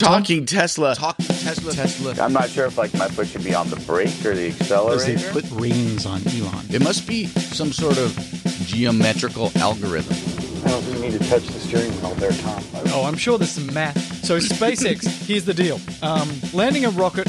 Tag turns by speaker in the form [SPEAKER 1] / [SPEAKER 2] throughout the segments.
[SPEAKER 1] Talking Tesla.
[SPEAKER 2] Talking Tesla.
[SPEAKER 1] Tesla.
[SPEAKER 3] I'm not sure if like my foot should be on the brake or the accelerator.
[SPEAKER 2] Because they put rings on Elon.
[SPEAKER 1] It must be some sort of geometrical algorithm.
[SPEAKER 3] I don't think you need to touch the steering wheel there, Tom.
[SPEAKER 4] Oh, I'm sure there's some math. So SpaceX, here's the deal. Um, landing a rocket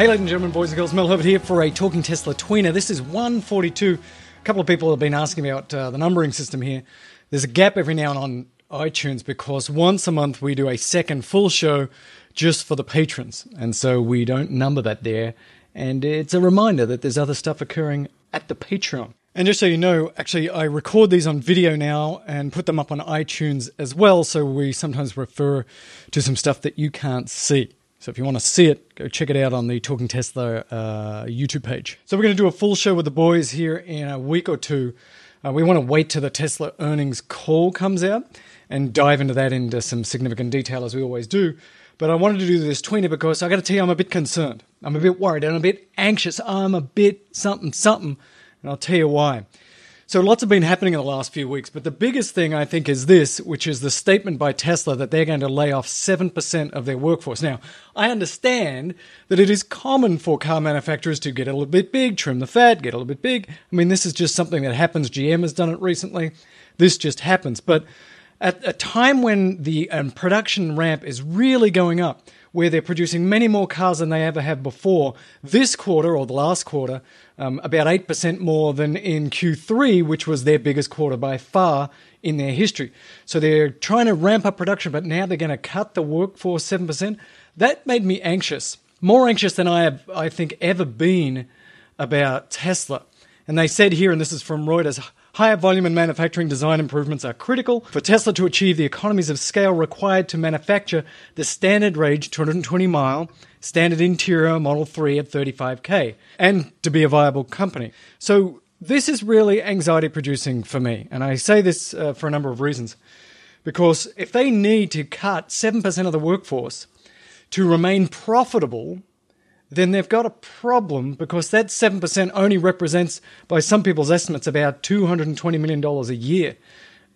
[SPEAKER 4] Hey, ladies and gentlemen, boys and girls, Mel Herbert here for a Talking Tesla tweener. This is 142. A couple of people have been asking about uh, the numbering system here. There's a gap every now and on iTunes because once a month we do a second full show just for the patrons. And so we don't number that there. And it's a reminder that there's other stuff occurring at the Patreon. And just so you know, actually, I record these on video now and put them up on iTunes as well. So we sometimes refer to some stuff that you can't see. So if you want to see it, go check it out on the Talking Tesla uh, YouTube page. So we're going to do a full show with the boys here in a week or two. Uh, we want to wait till the Tesla earnings call comes out and dive into that into some significant detail as we always do. But I wanted to do this tweener because I got to tell you, I'm a bit concerned. I'm a bit worried and I'm a bit anxious. I'm a bit something, something. And I'll tell you why. So lots have been happening in the last few weeks, but the biggest thing I think is this, which is the statement by Tesla that they're going to lay off 7% of their workforce. Now, I understand that it is common for car manufacturers to get a little bit big, trim the fat, get a little bit big. I mean, this is just something that happens. GM has done it recently. This just happens. But at a time when the um, production ramp is really going up, where they're producing many more cars than they ever have before, this quarter or the last quarter, um, about 8% more than in Q3, which was their biggest quarter by far in their history. So they're trying to ramp up production, but now they're going to cut the workforce 7%. That made me anxious, more anxious than I have, I think, ever been about Tesla. And they said here, and this is from Reuters, higher volume and manufacturing design improvements are critical for Tesla to achieve the economies of scale required to manufacture the standard range 220 mile standard interior Model 3 at 35k and to be a viable company. So this is really anxiety producing for me. And I say this uh, for a number of reasons. Because if they need to cut 7% of the workforce to remain profitable, then they've got a problem because that 7% only represents, by some people's estimates, about $220 million a year.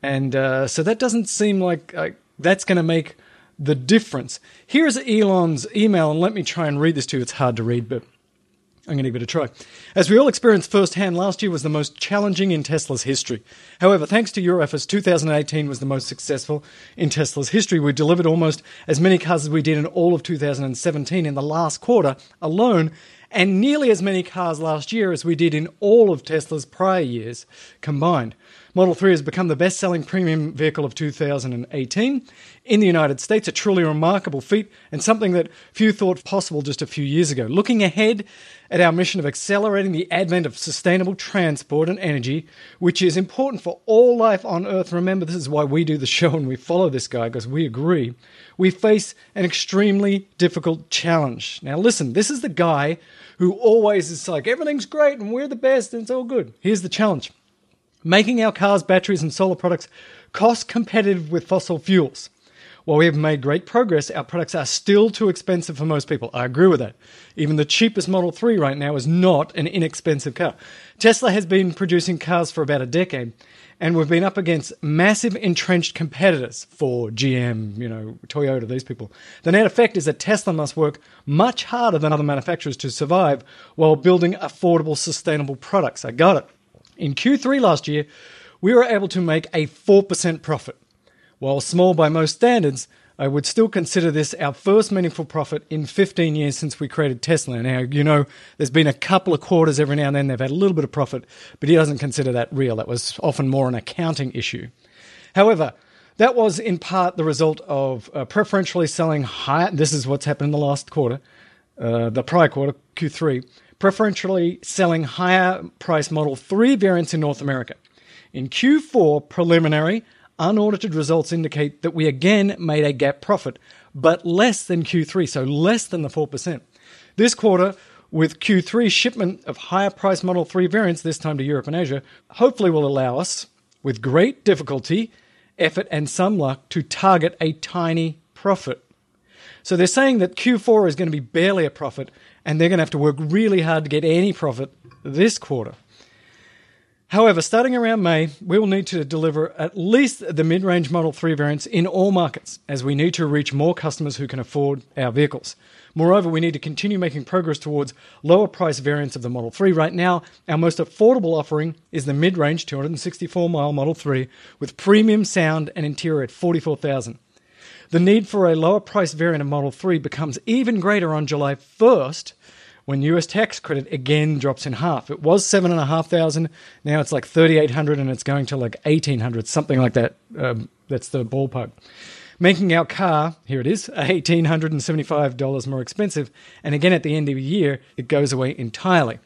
[SPEAKER 4] And uh, so that doesn't seem like uh, that's going to make the difference. Here's Elon's email, and let me try and read this to you. It's hard to read, but I'm going to give it a try. As we all experienced firsthand, last year was the most challenging in Tesla's history. However, thanks to your efforts, 2018 was the most successful in Tesla's history. We delivered almost as many cars as we did in all of 2017 in the last quarter alone, and nearly as many cars last year as we did in all of Tesla's prior years combined. Model 3 has become the best selling premium vehicle of 2018 in the United States, a truly remarkable feat and something that few thought possible just a few years ago. Looking ahead at our mission of accelerating the advent of sustainable transport and energy, which is important for all life on Earth. Remember, this is why we do the show and we follow this guy because we agree. We face an extremely difficult challenge. Now, listen, this is the guy who always is like, everything's great and we're the best and it's all good. Here's the challenge making our cars, batteries, and solar products cost competitive with fossil fuels. While we have made great progress, our products are still too expensive for most people. I agree with that. Even the cheapest Model 3 right now is not an inexpensive car. Tesla has been producing cars for about a decade, and we've been up against massive entrenched competitors for GM, you know, Toyota, these people. The net effect is that Tesla must work much harder than other manufacturers to survive while building affordable, sustainable products. I got it. In Q3 last year, we were able to make a 4% profit. While small by most standards, I would still consider this our first meaningful profit in 15 years since we created Tesla. Now, you know, there's been a couple of quarters every now and then they've had a little bit of profit, but he doesn't consider that real. That was often more an accounting issue. However, that was in part the result of uh, preferentially selling high. This is what's happened in the last quarter, uh, the prior quarter, Q3, preferentially selling higher price Model 3 variants in North America. In Q4, preliminary, unaudited results indicate that we again made a GAAP profit, but less than Q3, so less than the 4%. This quarter, with Q3 shipment of higher price Model 3 variants, this time to Europe and Asia, hopefully will allow us, with great difficulty, effort, and some luck, to target a tiny profit. So they're saying that Q4 is going to be barely a profit, and they're going to have to work really hard to get any profit this quarter. However, starting around May, we will need to deliver at least the mid range Model 3 variants in all markets, as we need to reach more customers who can afford our vehicles. Moreover, we need to continue making progress towards lower price variants of the Model 3. Right now, our most affordable offering is the mid range 264 mile Model 3 with premium sound and interior at 44000 The need for a lower price variant of Model 3 becomes even greater on July 1st when US tax credit again drops in half. It was seven and a half thousand. Now it's like thirty eight hundred, and it's going to like eighteen hundred, something like that. Um, that's the ballpark. Making our car, here it is, eighteen hundred and seventy five dollars more expensive. And again, at the end of the year, it goes away entirely.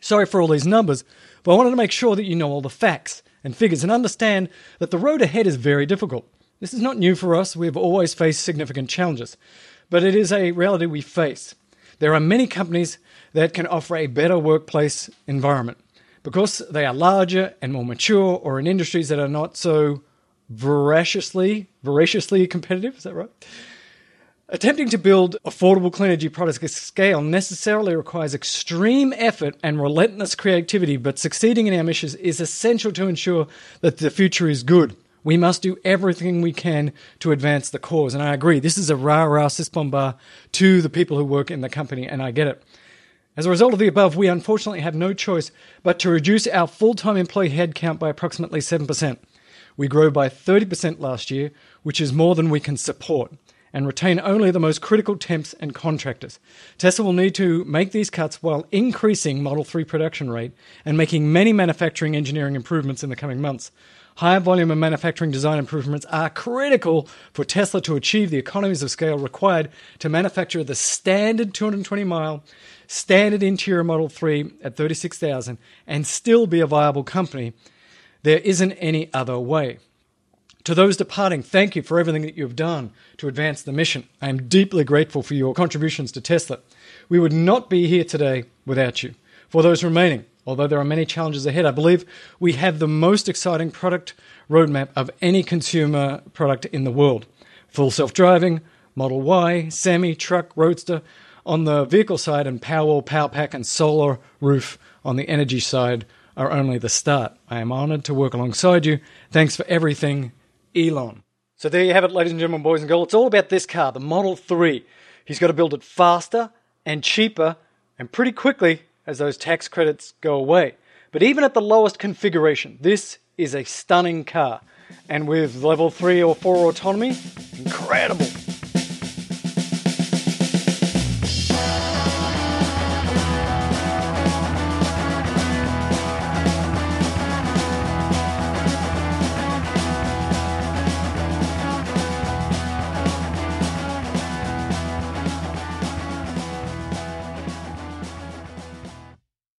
[SPEAKER 4] Sorry for all these numbers, but I wanted to make sure that you know all the facts and figures and understand that the road ahead is very difficult. This is not new for us. We have always faced significant challenges, but it is a reality we face. There are many companies that can offer a better workplace environment because they are larger and more mature or in industries that are not so voraciously voraciously competitive is that right attempting to build affordable clean energy products at scale necessarily requires extreme effort and relentless creativity but succeeding in our missions is essential to ensure that the future is good we must do everything we can to advance the cause. And I agree, this is a rah rah bomba to the people who work in the company, and I get it. As a result of the above, we unfortunately have no choice but to reduce our full time employee headcount by approximately 7%. We grew by 30% last year, which is more than we can support, and retain only the most critical temps and contractors. Tesla will need to make these cuts while increasing Model 3 production rate and making many manufacturing engineering improvements in the coming months. Higher volume and manufacturing design improvements are critical for Tesla to achieve the economies of scale required to manufacture the standard 220 mile standard interior Model 3 at 36,000 and still be a viable company. There isn't any other way. To those departing, thank you for everything that you've done to advance the mission. I am deeply grateful for your contributions to Tesla. We would not be here today without you. For those remaining, Although there are many challenges ahead, I believe we have the most exciting product roadmap of any consumer product in the world. Full self driving, Model Y, semi, truck, roadster on the vehicle side, and Powerwall, Powerpack, and solar roof on the energy side are only the start. I am honored to work alongside you. Thanks for everything, Elon. So there you have it, ladies and gentlemen, boys and girls. It's all about this car, the Model 3. He's got to build it faster and cheaper and pretty quickly as those tax credits go away. But even at the lowest configuration, this is a stunning car. And with level 3 or 4 autonomy, incredible.